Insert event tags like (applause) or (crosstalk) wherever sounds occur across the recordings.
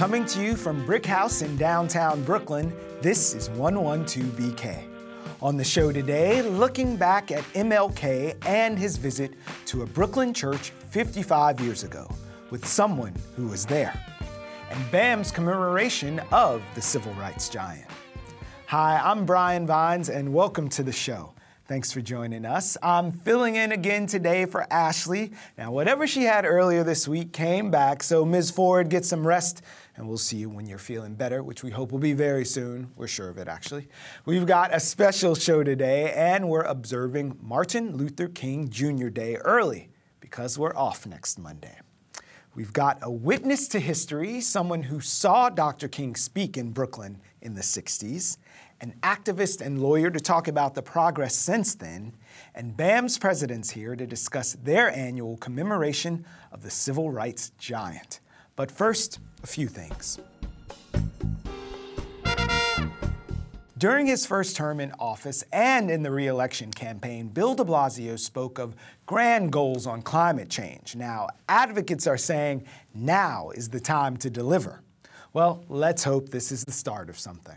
Coming to you from BRIC House in downtown Brooklyn, this is 112BK. On the show today, looking back at MLK and his visit to a Brooklyn church 55 years ago with someone who was there, and BAM's commemoration of the civil rights giant. Hi, I'm Brian Vines, and welcome to the show. Thanks for joining us. I'm filling in again today for Ashley. Now, whatever she had earlier this week came back, so Ms. Ford, gets some rest, and we'll see you when you're feeling better, which we hope will be very soon. We're sure of it, actually. We've got a special show today, and we're observing Martin Luther King Jr. Day early because we're off next Monday. We've got a witness to history, someone who saw Dr. King speak in Brooklyn in the 60s, an activist and lawyer to talk about the progress since then, and BAM's presidents here to discuss their annual commemoration of the civil rights giant. But first, a few things. During his first term in office and in the reelection campaign, Bill de Blasio spoke of grand goals on climate change. Now, advocates are saying now is the time to deliver. Well, let's hope this is the start of something.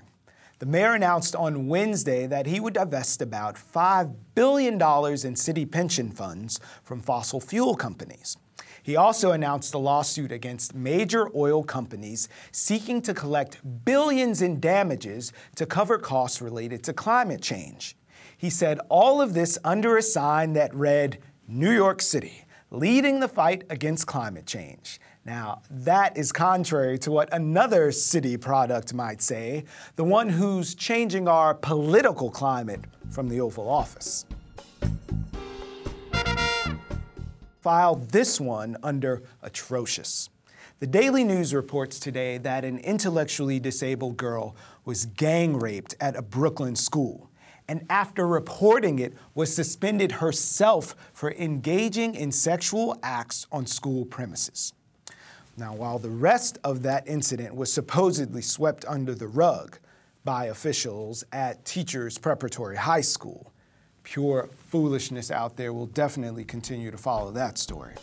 The mayor announced on Wednesday that he would divest about $5 billion in city pension funds from fossil fuel companies. He also announced a lawsuit against major oil companies seeking to collect billions in damages to cover costs related to climate change. He said all of this under a sign that read, New York City, leading the fight against climate change. Now, that is contrary to what another city product might say, the one who's changing our political climate from the Oval Office. File this one under atrocious. The Daily News reports today that an intellectually disabled girl was gang raped at a Brooklyn school and after reporting it was suspended herself for engaging in sexual acts on school premises. Now, while the rest of that incident was supposedly swept under the rug by officials at Teachers Preparatory High School, pure foolishness out there will definitely continue to follow that story.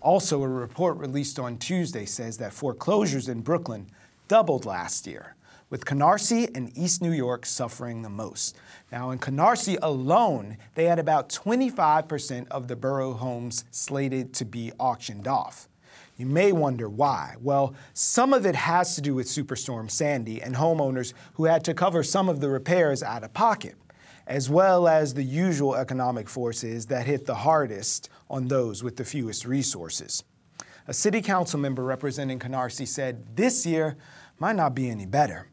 Also, a report released on Tuesday says that foreclosures in Brooklyn doubled last year with Canarsie and East New York suffering the most. Now, in Canarsie alone, they had about 25% of the borough homes slated to be auctioned off. You may wonder why. Well, some of it has to do with Superstorm Sandy and homeowners who had to cover some of the repairs out of pocket, as well as the usual economic forces that hit the hardest on those with the fewest resources. A city council member representing Canarsie said this year might not be any better.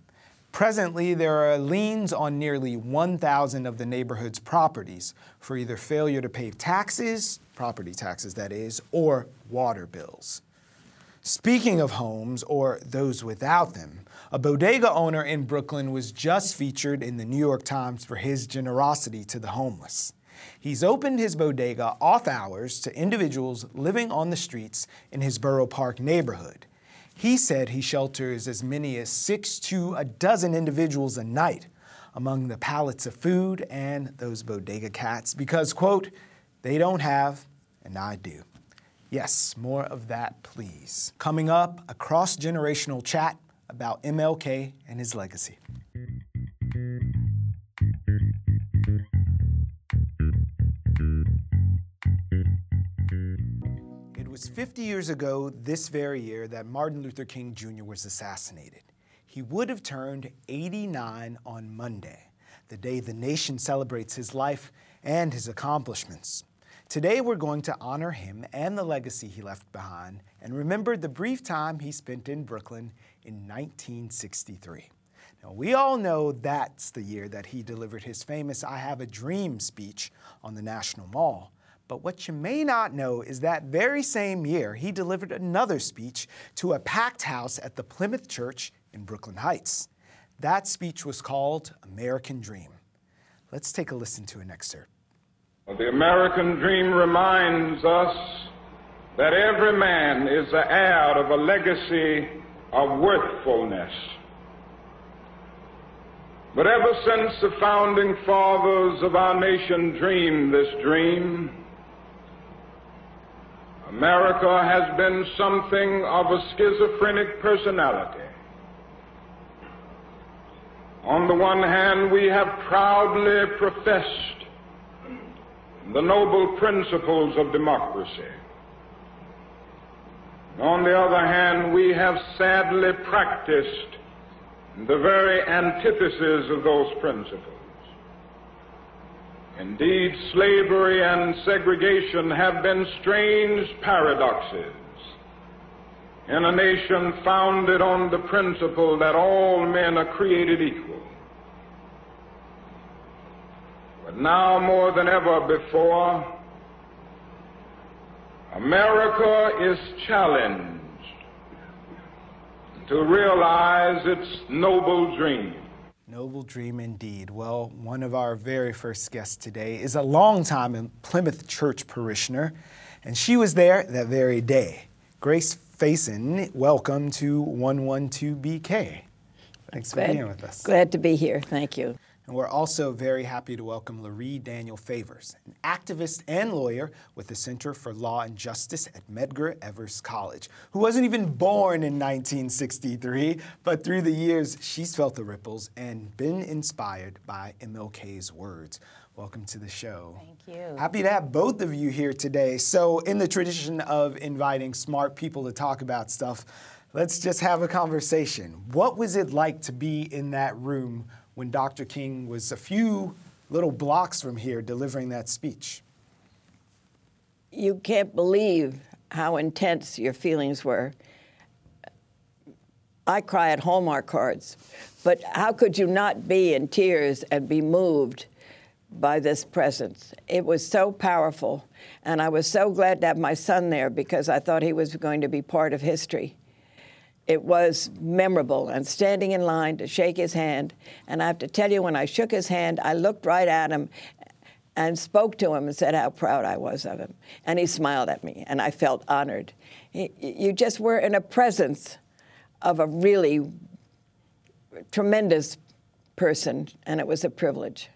Presently, there are liens on nearly 1,000 of the neighborhood's properties for either failure to pay taxes, property taxes that is, or water bills. Speaking of homes, or those without them, a bodega owner in Brooklyn was just featured in the New York Times for his generosity to the homeless. He's opened his bodega off hours to individuals living on the streets in his Borough Park neighborhood. He said he shelters as many as six to a dozen individuals a night among the pallets of food and those bodega cats because, quote, they don't have, and I do. Yes, more of that, please. Coming up, a cross generational chat about MLK and his legacy. It was 50 years ago, this very year, that Martin Luther King Jr. was assassinated. He would have turned 89 on Monday, the day the nation celebrates his life and his accomplishments. Today, we're going to honor him and the legacy he left behind and remember the brief time he spent in Brooklyn in 1963. Now, we all know that's the year that he delivered his famous I Have a Dream speech on the National Mall. But what you may not know is that very same year, he delivered another speech to a packed house at the Plymouth Church in Brooklyn Heights. That speech was called American Dream. Let's take a listen to an excerpt. The American dream reminds us that every man is the heir of a legacy of worthfulness. But ever since the founding fathers of our nation dreamed this dream, America has been something of a schizophrenic personality. On the one hand, we have proudly professed the noble principles of democracy. On the other hand, we have sadly practiced the very antithesis of those principles. Indeed, slavery and segregation have been strange paradoxes in a nation founded on the principle that all men are created equal. But now more than ever before, America is challenged to realize its noble dream. Noble dream indeed. Well, one of our very first guests today is a longtime Plymouth Church parishioner, and she was there that very day. Grace Faison, welcome to 112BK. Thanks glad, for being with us. Glad to be here. Thank you. And we're also very happy to welcome Lurie Daniel Favors, an activist and lawyer with the Center for Law and Justice at Medgar Evers College, who wasn't even born in 1963, but through the years, she's felt the ripples and been inspired by MLK's words. Welcome to the show. Thank you. Happy to have both of you here today. So, in the tradition of inviting smart people to talk about stuff, let's just have a conversation. What was it like to be in that room when Dr. King was a few little blocks from here delivering that speech. You can't believe how intense your feelings were. I cry at Hallmark cards, but how could you not be in tears and be moved by this presence? It was so powerful, and I was so glad to have my son there because I thought he was going to be part of history it was memorable and standing in line to shake his hand. And I have to tell you, when I shook his hand, I looked right at him and spoke to him and said how proud I was of him. And he smiled at me, and I felt honored. You just were in a presence of a really tremendous person, and it was a privilege.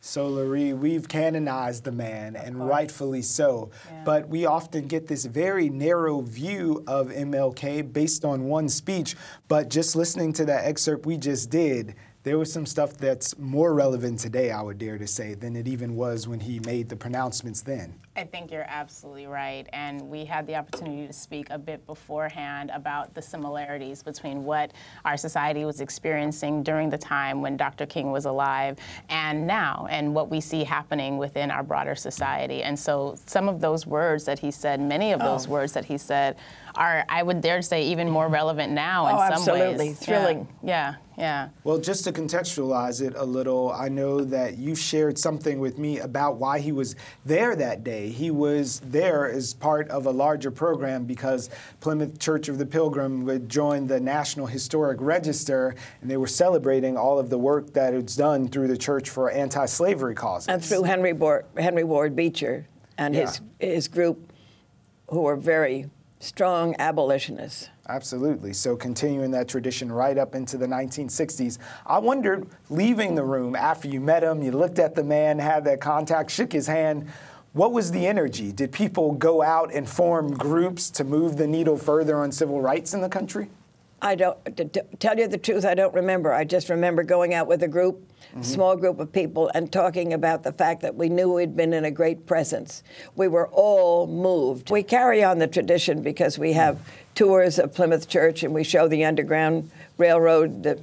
So, Lurie, we've canonized the man, and rightfully so. Yeah. But we often get this very narrow view of MLK based on one speech. But just listening to that excerpt we just did, there was some stuff that's more relevant today, I would dare to say, than it even was when he made the pronouncements then. I think you're absolutely right. And we had the opportunity to speak a bit beforehand about the similarities between what our society was experiencing during the time when Dr. King was alive and now, and what we see happening within our broader society. And so some of those words that he said, many of oh. those oh. words that he said, are, I would dare say, even more relevant now oh, in some ways. absolutely. ways. Thrilling. Yeah, yeah, yeah. Well, just to contextualize it a little, I know that you shared something with me about why he was there that day. He was there as part of a larger program because Plymouth Church of the Pilgrim would join the National Historic Register, and they were celebrating all of the work that it's done through the church for anti-slavery causes. And through Henry, Bo- Henry Ward Beecher and yeah. his, his group, who were very strong abolitionists. Absolutely. So, continuing that tradition right up into the 1960s. I wondered, leaving the room after you met him, you looked at the man, had that contact, shook his hand. What was the energy? Did people go out and form groups to move the needle further on civil rights in the country? I don't, to, to tell you the truth, I don't remember. I just remember going out with a group, mm-hmm. small group of people, and talking about the fact that we knew we'd been in a great presence. We were all moved. We carry on the tradition because we have tours of Plymouth Church and we show the Underground Railroad that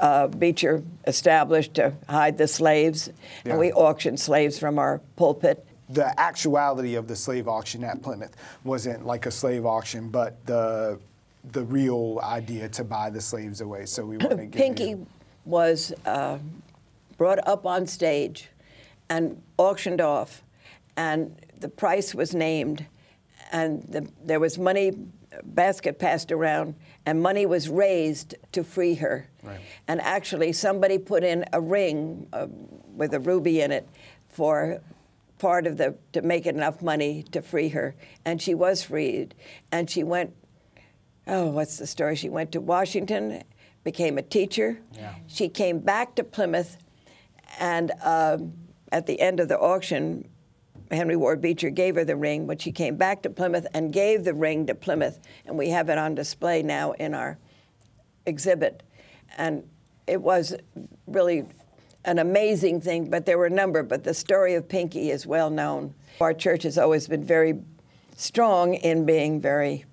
uh, Beecher established to hide the slaves, yeah. and we auction slaves from our pulpit the actuality of the slave auction at Plymouth wasn't like a slave auction, but the the real idea to buy the slaves away. So we want to get Pinky was uh, brought up on stage and auctioned off, and the price was named, and the, there was money basket passed around, and money was raised to free her. Right. And actually, somebody put in a ring uh, with a ruby in it for part of the to make enough money to free her, and she was freed, and she went. Oh, what's the story? She went to Washington, became a teacher. Yeah. She came back to Plymouth, and um, at the end of the auction, Henry Ward Beecher gave her the ring when she came back to Plymouth and gave the ring to Plymouth. And we have it on display now in our exhibit. And it was really an amazing thing, but there were a number. But the story of Pinky is well known. Our church has always been very strong in being very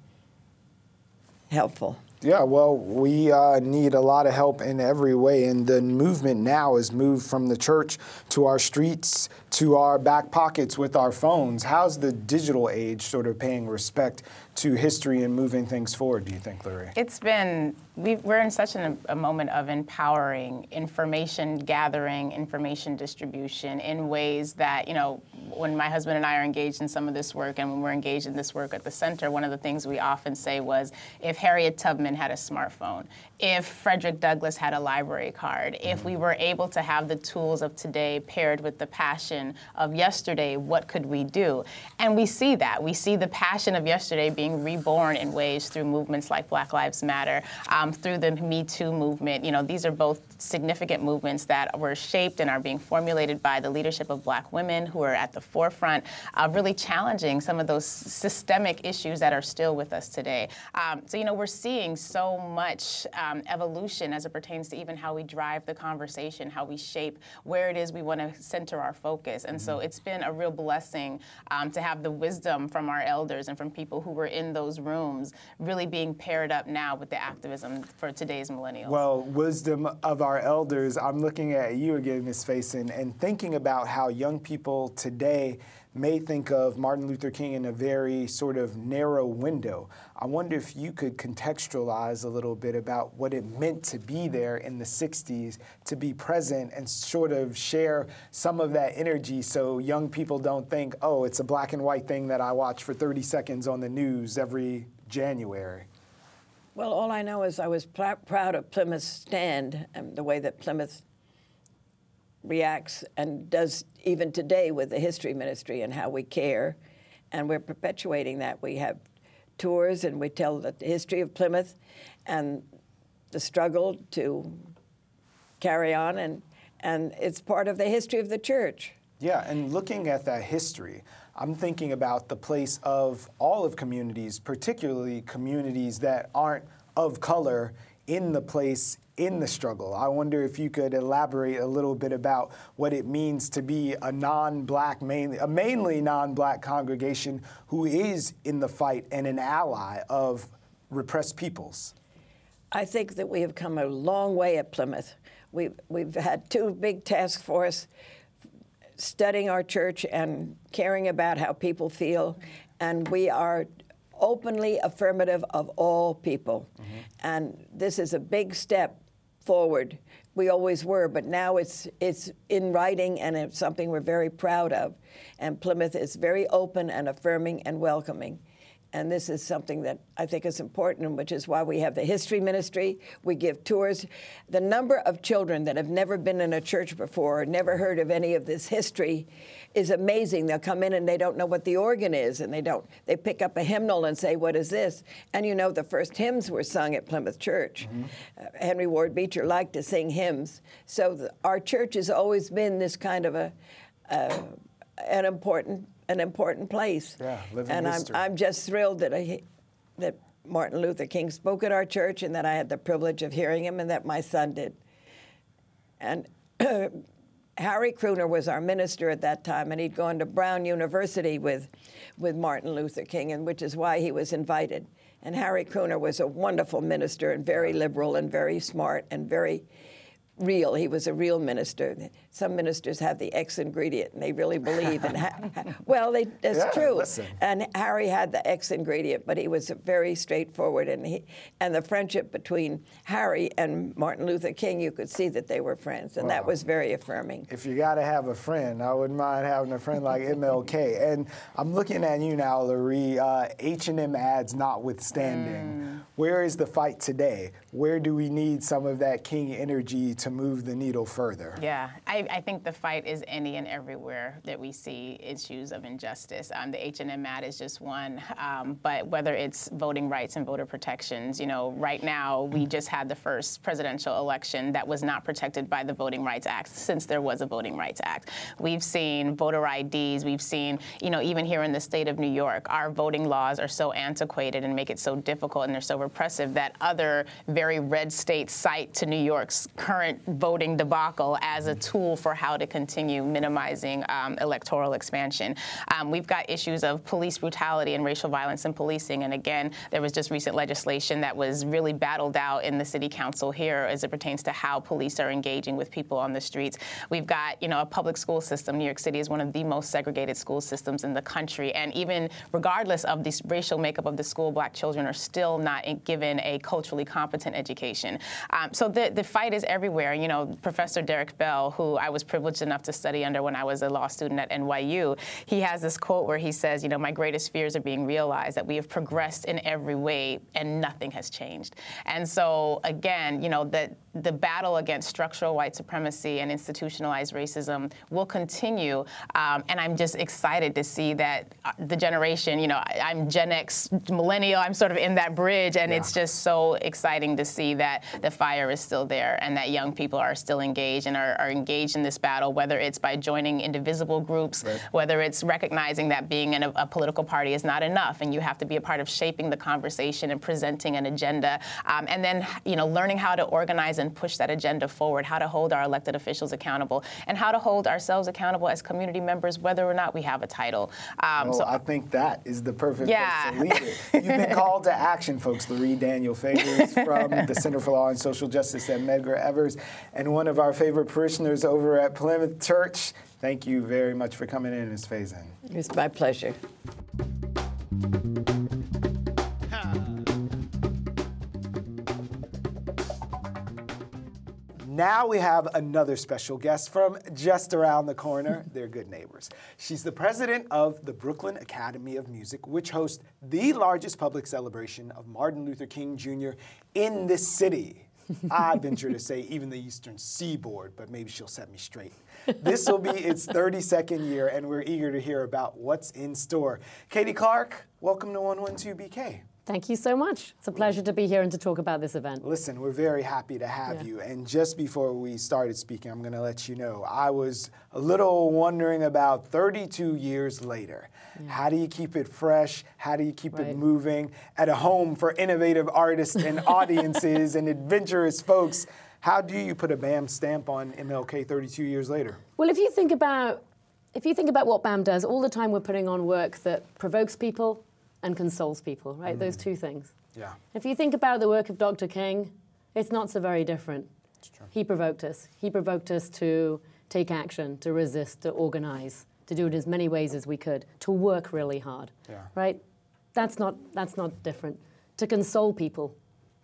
helpful. Yeah, well, we uh, need a lot of help in every way, and the movement now is moved from the church to our streets to our back pockets with our phones. How's the digital age sort of paying respect to history and moving things forward, do you think, Larry? It's been, we are in such an, a moment of empowering information gathering, information distribution in ways that, you know, when my husband and I are engaged in some of this work and when we're engaged in this work at the center, one of the things we often say was if Harriet Tubman had a smartphone, if Frederick Douglass had a library card, if we were able to have the tools of today paired with the passion of yesterday, what could we do? And we see that. We see the passion of yesterday being reborn in ways through movements like Black Lives Matter, um, through the Me Too movement. You know, these are both significant movements that were shaped and are being formulated by the leadership of black women who are at the forefront of really challenging some of those systemic issues that are still with us today. Um, so, you know, we're seeing so much um, evolution as it pertains to even how we drive the conversation, how we shape where it is we want to center our focus. And so mm-hmm. it's been a real blessing um, to have the wisdom from our elders and from people who were in those rooms really being paired up now with the activism for today's millennials. Well, wisdom of our elders, I'm looking at you again, Ms. Faison, and thinking about how young people today may think of Martin Luther King in a very sort of narrow window. I wonder if you could contextualize a little bit about what it meant to be there in the 60s, to be present and sort of share some of that energy so young people don't think, oh, it's a black and white thing that I watch for 30 seconds on the news every January. Well, all I know is I was pl- proud of Plymouth's stand and the way that Plymouth reacts and does even today with the history ministry and how we care. And we're perpetuating that. We have tours and we tell the history of Plymouth and the struggle to carry on, and, and it's part of the history of the church. Yeah, and looking at that history, I'm thinking about the place of all of communities, particularly communities that aren't of color in the place in the struggle. I wonder if you could elaborate a little bit about what it means to be a non-black, mainly a mainly non-black congregation who is in the fight and an ally of repressed peoples. I think that we have come a long way at Plymouth. We've, we've had two big task force studying our church and caring about how people feel, and we are openly affirmative of all people. Mm-hmm. And this is a big step forward. We always were, but now it's it's in writing and it's something we're very proud of. And Plymouth is very open and affirming and welcoming. And this is something that I think is important, which is why we have the history ministry. We give tours. The number of children that have never been in a church before, never heard of any of this history, is amazing. They'll come in and they don't know what the organ is, and they don't. They pick up a hymnal and say, "What is this?" And you know, the first hymns were sung at Plymouth Church. Mm-hmm. Uh, Henry Ward Beecher liked to sing hymns, so the, our church has always been this kind of a uh, an important an important place. Yeah, living and history. I'm, I'm just thrilled that I, that Martin Luther King spoke at our church and that I had the privilege of hearing him and that my son did. And (clears throat) Harry Kruener was our minister at that time, and he'd gone to Brown University with, with Martin Luther King, and which is why he was invited. And Harry Kruener was a wonderful minister and very liberal and very smart and very real. He was a real minister. Some ministers have the X ingredient, and they really believe. And ha- (laughs) well, they, that's yeah, true. Listen. And Harry had the X ingredient, but he was very straightforward. And he and the friendship between Harry and Martin Luther King, you could see that they were friends, and that was very affirming. If you got to have a friend, I wouldn't mind having a friend like MLK. And I'm looking at you now, Larry. Uh, H&M ads notwithstanding. Mm Where is the fight today? Where do we need some of that King energy to move the needle further? Yeah, I, I think the fight is any and everywhere that we see issues of injustice. Um, the H&M ad is just one, um, but whether it's voting rights and voter protections, you know, right now we just had the first presidential election that was not protected by the Voting Rights Act since there was a Voting Rights Act. We've seen voter IDs, we've seen, you know, even here in the state of New York, our voting laws are so antiquated and make it so difficult and they're so repressive that other very red states cite to New York's current voting debacle as a tool for how to continue minimizing um, electoral expansion. Um, we've got issues of police brutality and racial violence in policing. And again, there was just recent legislation that was really battled out in the city council here as it pertains to how police are engaging with people on the streets. We've got, you know, a public school system. New York City is one of the most segregated school systems in the country. And even regardless of the racial makeup of the school, black children are still not given a culturally competent education. Um, so the, the fight is everywhere. You know, Professor Derek Bell, who I was privileged enough to study under when I was a law student at NYU, he has this quote where he says, you know, my greatest fears are being realized, that we have progressed in every way and nothing has changed. And so, again, you know, the, the battle against structural white supremacy and institutionalized racism will continue. Um, and I'm just excited to see that uh, the generation, you know, I'm Gen X, millennial, I'm sort of in that bridge, and yeah. it's just so exciting to see that the fire is still there and that young people are still engaged and are, are engaged in this battle, whether it's by joining indivisible groups, right. whether it's recognizing that being in a, a, political party is not enough and you have to be a part of shaping the conversation and presenting an agenda, um, and then you know learning how to organize and push that agenda forward, how to hold our elected officials accountable, and how to hold ourselves accountable as community members, whether or not we have a title. Um, well, so I think that is the perfect yeah. place to leave it. You've been (laughs) called to action, folks. Lurie Daniel Favors from the Center for Law and Social Justice at Medgar Evers, and one of our favorite parishioners over at Plymouth Church. Thank you very much for coming in, Ms. Faison. It's my pleasure. Now we have another special guest from just around the corner. (laughs) They're good neighbors. She's the president of the Brooklyn Academy of Music, which hosts the largest public celebration of Martin Luther King Jr. in the city. (laughs) I venture to say even the Eastern Seaboard, but maybe she'll set me straight. This will be its 32nd year, and we're eager to hear about what's in store. Katy Clark, welcome to 112BK. Thank you so much. It's a pleasure to be here and to talk about this event. Listen, we're very happy to have yeah. you. And just before we started speaking, I'm going to let you know I was a little wondering about 32 years later. Yeah. How do you keep it fresh? How do you keep right. it moving at a home for innovative artists and (laughs) audiences and adventurous folks? How do you put a BAM stamp on MLK 32 years later? Well, if you think about if you think about what BAM does, all the time we're putting on work that provokes people, and consoles people, right? Mm. Those two things. Yeah. If you think about the work of Dr. King, it's not so very different. He provoked us. He provoked us to take action, to resist, to organize, to do it as many ways as we could, to work really hard. Yeah. Right? That's not that's not different. To console people,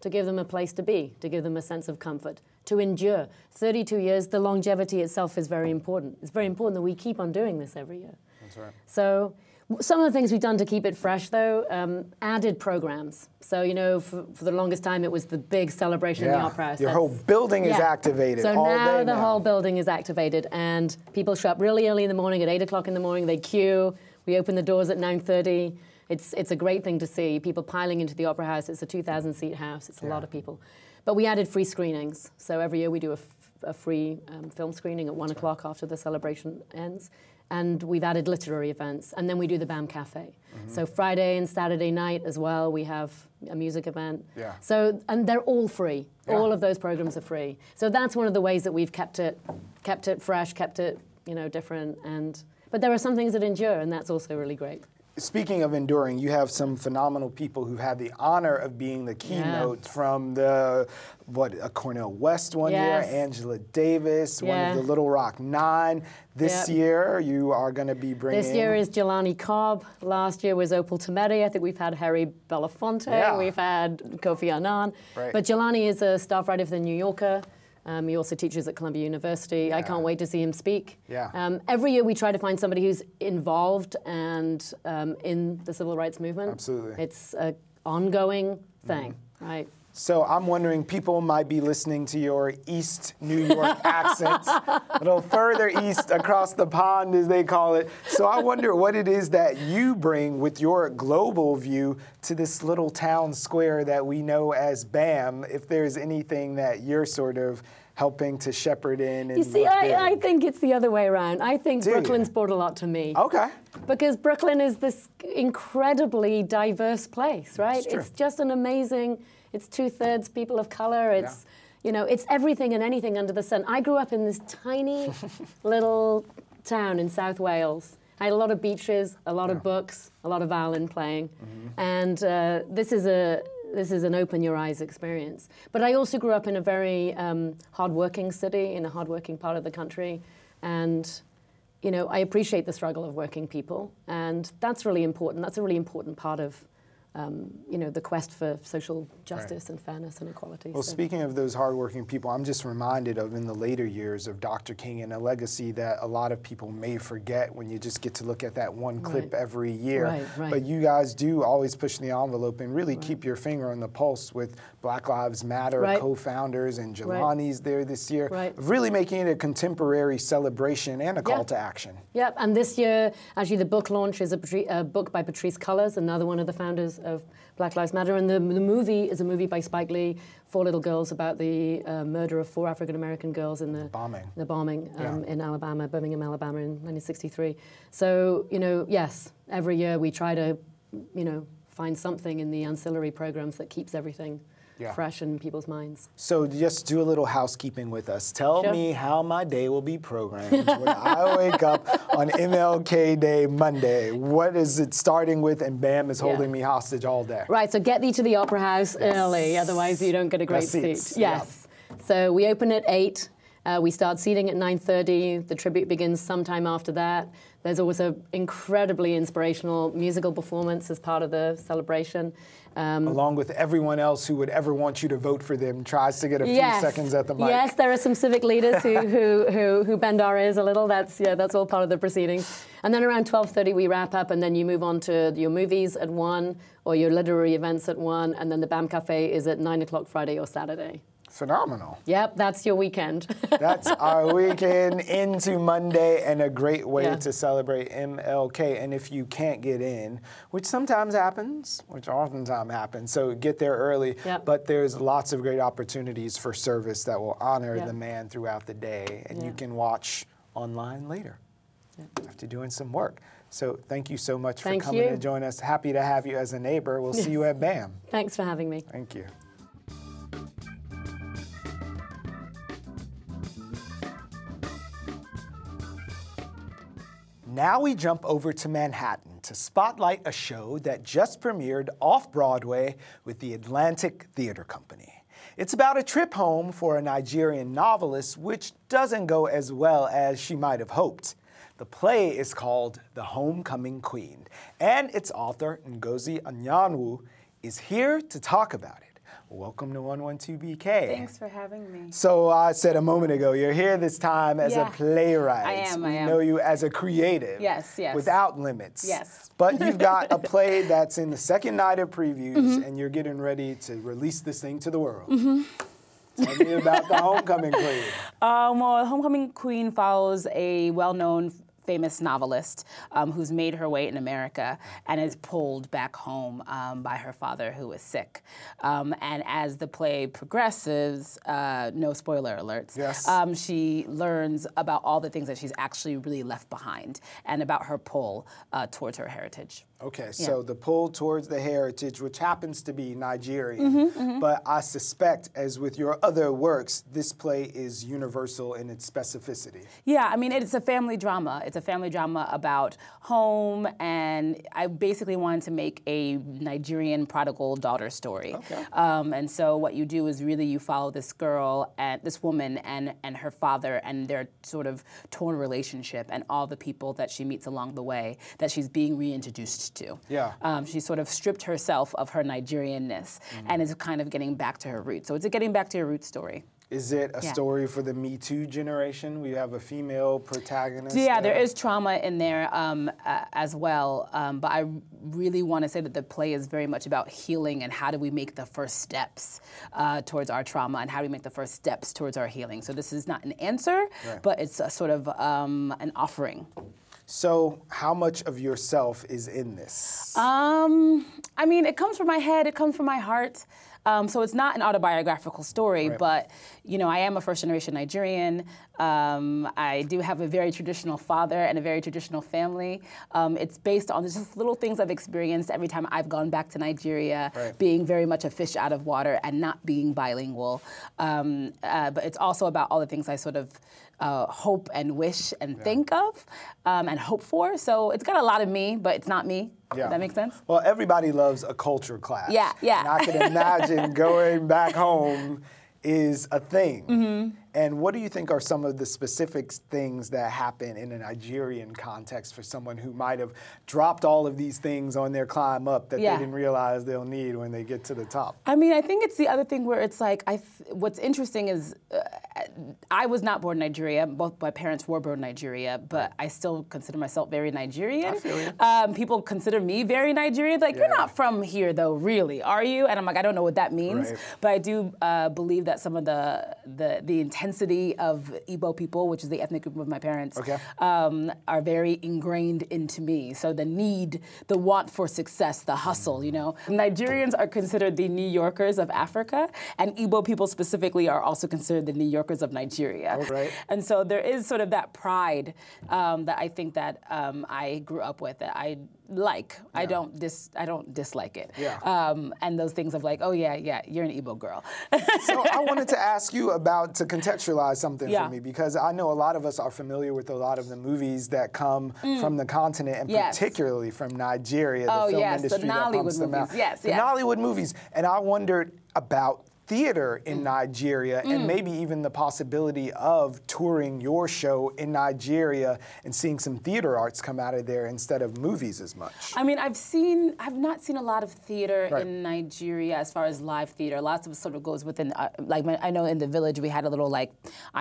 to give them a place to be, to give them a sense of comfort, to endure. 32 years, the longevity itself is very important. It's very important that we keep on doing this every year. That's right. So some of the things we've done to keep it fresh, though, um, added programs. So, you know, for, for, the longest time, it was the big celebration yeah. in the Opera House. Your That's, whole building yeah. is activated. So now the now. whole building is activated, and people show up really early in the morning at 8 o'clock in the morning. They queue. We open the doors at 9.30. It's, it's a great thing to see, people piling into the Opera House. It's a 2,000-seat house. It's a yeah. lot of people. But we added free screenings. So every year we do a, a free um, film screening at 1 o'clock after the celebration ends and we've added literary events, and then we do the BAM Cafe. Mm-hmm. So Friday and Saturday night as well, we have a music event. Yeah. So and they're all free. Yeah. All of those programs are free. So that's one of the ways that we've kept it, kept it fresh, kept it you know different, and but there are some things that endure, and that's also really great speaking of enduring, you have some phenomenal people who've had the honor of being the keynote yeah. from the what a Cornel West one yes. year, Angela Davis, yeah. one of the Little Rock Nine. This yep. year, you are going to be bringing. This year is Jelani Cobb. Last year was Opal Tometi. I think we've had Harry Belafonte. Yeah. We've had Kofi Annan. Right. But Jelani is a staff writer for the New Yorker. Um, he also teaches at Columbia University. Yeah. I can't wait to see him speak. Yeah. Um, every year we try to find somebody who's involved and um, in the civil rights movement. Absolutely. It's an ongoing thing. Mm-hmm. Right. So I'm wondering, people might be listening to your East New York (laughs) accents, a little further east across the pond, as they call it. So I wonder what it is that you bring with your global view to this little town square that we know as BAM. If there's anything that you're sort of helping to shepherd in. And You see, I, I think it's the other way around. I think Do you? Brooklyn's brought a lot to me. Okay. Because Brooklyn is this incredibly diverse place, right? It's just an amazing. It's two thirds people of color. It's you know, it's everything and anything under the sun. I grew up in this tiny (laughs) little town in South Wales. I had a lot of beaches, a lot of books, a lot of violin playing, and uh, this is a this is an open your eyes experience. But I also grew up in a very um, hardworking city, in a hardworking part of the country, and you know, I appreciate the struggle of working people, and that's really important. That's a really important part of, um, you know, the quest for social justice and fairness and equality. Well, So- speaking of those hardworking people, I'm just reminded of in the later years of Dr. King and a legacy that a lot of people may forget when you just get to look at that one clip Right. every year. Right, right. But you guys do always push the envelope and really keep your finger on the pulse with Black Lives Matter Right. co-founders and Jelani's there this year, Right. really making it a contemporary celebration and a call Yeah. to action. Yep, and this year, actually, the book launch is a, a book by Patrisse Cullors, another one of the founders of Black Lives Matter. And the, the movie is a movie by Spike Lee, Four Little Girls, about the uh, murder of four African American girls in the, bombing. The bombing um, Yeah. in Alabama, Birmingham, Alabama, in 1963. So, you know, yes, every year we try to, you know, find something in the ancillary programs that keeps everything Yeah. fresh in people's minds. So just do a little housekeeping with us. Tell Sure. me how my day will be programmed when I wake up on MLK Day Monday. What is it starting with? And BAM is holding Yeah. me hostage all day. Right, so get thee to the Opera House early, otherwise you don't get a great seat. yeah. Yes. So we open at 8. Uh, we start seating at 9.30. The tribute begins sometime after that. There's also incredibly inspirational musical performance as part of the celebration. Um, Along with everyone else who would ever want you to vote for them, tries to get a few seconds at the mic. Yes, there are some civic leaders who, (laughs) who, who, who bend our ears a little. That's yeah, that's all part of the proceedings. And then around 12:30 we wrap up, and then you move on to your movies at one, or your literary events at one, and then the BAM Cafe is at nine o'clock Friday or Saturday. Phenomenal. Yep, that's your weekend. (laughs) That's our weekend into Monday and a great way Yeah. to celebrate MLK. And if you can't get in, which sometimes happens, which oftentimes happens, so get there early. Yeah. But there's lots of great opportunities for service that will honor Yeah. the man throughout the day. And you can watch online later after doing some work. So thank you so much Thank for coming you. to join us. Happy to have you as a neighbor. We'll see you at BAM. Thanks for having me. Thank you. Now we jump over to Manhattan to spotlight a show that just premiered off Broadway with the Atlantic Theater Company. It's about a trip home for a Nigerian novelist, which doesn't go as well as she might have hoped. The play is called The Homecoming Queen, and its author, Ngozi Anyanwu, is here to talk about it. Welcome to 112BK. Thanks for having me. So I said a moment ago, you're here this time as Yeah. a playwright. I am, We I am. know you as a creative. Yes, yes. Without limits. Yes. But you've got a (laughs) play that's in the second night of previews, Mm-hmm. and you're getting ready to release this thing to the world. Tell me about the (laughs) homecoming queen. Um, well, Homecoming Queen follows a well-known famous novelist um, who's made her way in America and is pulled back home um, by her father who is sick. Um, and as the play progresses, uh, no spoiler alerts, Yes. um, she learns about all the things that she's actually really left behind and about her pull uh, towards her heritage. Okay, so the pull towards the heritage, which happens to be Nigerian, Mm-hmm, but I suspect, as with your other works, this play is universal in its specificity. Yeah, I mean, it's a family drama. It's a family drama about home, and I basically wanted to make a Nigerian prodigal daughter story. Okay. Um, and so what you do is really you follow this girl and this woman and and her father and their sort of torn relationship and all the people that she meets along the way that she's being reintroduced to. Yeah. Um, she sort of stripped herself of her Nigerianness and is kind of getting back to her roots. So it's a getting back to your roots story. Is it a Yeah. story for the Me Too generation? We have a female protagonist. Yeah, there is trauma in there um, uh, as well. Um, but I really want to say that the play is very much about healing and how do we make the first steps uh, towards our trauma and how do we make the first steps towards our healing. So this is not an answer, Right. but it's a sort of um, an offering. So, how much of yourself is in this? Um, I mean, it comes from my head, it comes from my heart. Um, so it's not an autobiographical story, Right. but you know, I am a first generation Nigerian. Um, I do have a very traditional father and a very traditional family. Um, it's based on just little things I've experienced every time I've gone back to Nigeria, Right. being very much a fish out of water and not being bilingual. Um, uh, but it's also about all the things I sort of uh, hope and wish and think of um, and hope for. So it's got a lot of me, but it's not me. Yeah. Does that makes sense? Well, everybody loves a culture clash. Yeah, yeah. And I can imagine (laughs) going back home is a thing. Mm-hmm. And what do you think are some of the specific things that happen in a Nigerian context for someone who might have dropped all of these things on their climb up that Yeah. they didn't realize they'll need when they get to the top? I mean, I think it's the other thing where it's like, I. Th- what's interesting is, uh, I was not born in Nigeria. Both my parents were born in Nigeria, but I still consider myself very Nigerian. I feel you. Um, people consider me very Nigerian. Like, you're not from here, though, really, are you? And I'm like, I don't know what that means, Right. but I do uh, believe that some of the the the intensity of Igbo people, which is the ethnic group of my parents, Okay. um, are very ingrained into me. So the need, the want for success, the hustle, you know. Nigerians are considered the New Yorkers of Africa, and Igbo people specifically are also considered the New Yorkers of Nigeria. Oh, right. And so there is sort of that pride um, that I think that um, I grew up with that I like. I don't dis I don't dislike it. Yeah. Um, and those things of like, oh yeah, yeah, you're an Igbo girl. (laughs) so I wanted to ask you about to contextualize something Yeah. for me because I know a lot of us are familiar with a lot of the movies that come from the continent and Mm. Yes. particularly from Nigeria, the Oh, film yes, the industry that Nollywood them out. movies. Yes, the yes. Nollywood movies, and I wondered about theater Mm. in Nigeria and maybe even the possibility of touring your show in Nigeria and seeing some theater arts come out of there instead of movies as much. I mean, I've seen, I've not seen a lot of theater Right. in Nigeria as far as live theater. Lots of it sort of goes within, uh, like, I know in the village we had a little like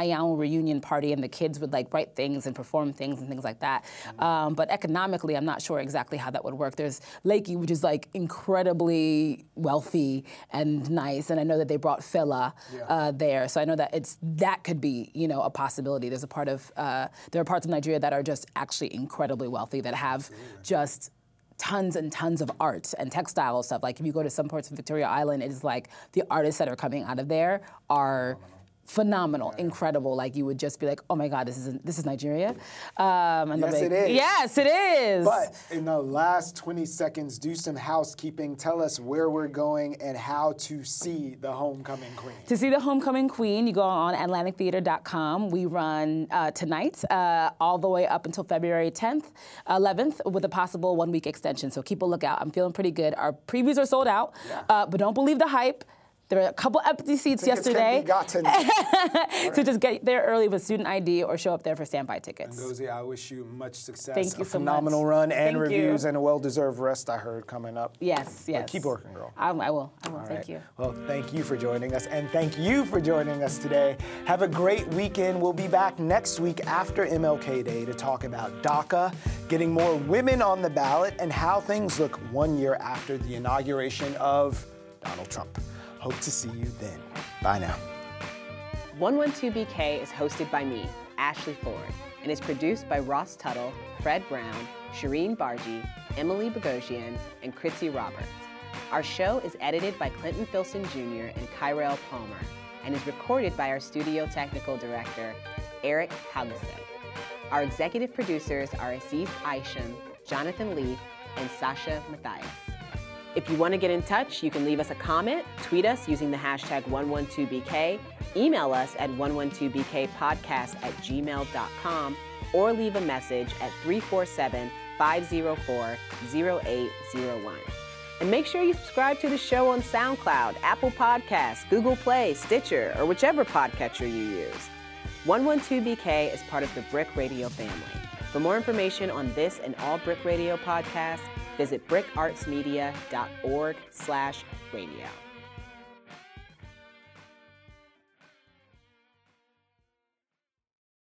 Ayamu reunion party, and the kids would like write things and perform things and things like that. Mm-hmm. Um, but economically, I'm not sure exactly how that would work. There's Lekki, which is like incredibly wealthy and nice, and I know that they brought Fela uh, there, so I know that it's that could be, you know, a possibility. There's a part of uh, there are parts of Nigeria that are just actually incredibly wealthy that have just tons and tons of art and textile stuff. Like if you go to some parts of Victoria Island, it is like the artists that are coming out of there are phenomenal, incredible. Like you would just be like, oh my God, this is this is Nigeria. Um, and Yes, like, is. Yes, it is. But in the last 20 seconds, do some housekeeping. Tell us where we're going and how to see the homecoming queen. To see the Homecoming Queen, you go on AtlanticTheater.com. We run uh, tonight uh, all the way up until February 10th, 11th, with a possible one week extension. So keep a lookout. I'm feeling pretty good. Our previews are sold out, uh, but don't believe the hype. There were a couple empty seats Tickets can yesterday. be gotten. (laughs) So just get there early with student ID or show up there for standby tickets. Ngozi, I wish you much success. Thank you a so much. phenomenal run and Thank you. reviews and a well-deserved rest. I heard coming up. Yes, yes. keep working, girl. I, I will. I will. All Thank right. you. Well, thank you for joining us, and thank you for joining us today. Have a great weekend. We'll be back next week after MLK Day to talk about DACA, getting more women on the ballot, and how things look one year after the inauguration of Donald Trump. Hope to see you then. Bye now. 112BK is hosted by me, Ashley Ford, and is produced by Ross Tuttle, Fred Brown, Shireen Barji, Emily Bogosian, and Kritzy Roberts. Our show is edited by Clinton Filson Jr. and Kyrell Palmer, and is recorded by our studio technical director, Eric Haugesek. Our executive producers are Aziz Isham, Jonathan Leaf, and Sasha Matthias. If you want to get in touch, you can leave us a comment, tweet us using the hashtag 112BK, email us at 112BKpodcast at gmail.com, or leave a message at 347 504 0801. And make sure you subscribe to the show on SoundCloud, Apple Podcasts, Google Play, Stitcher, or whichever podcatcher you use. 112BK is part of the BRIC Radio family. For more information on this and all BRIC Radio podcasts, visit bricartsmedia.org slash radio.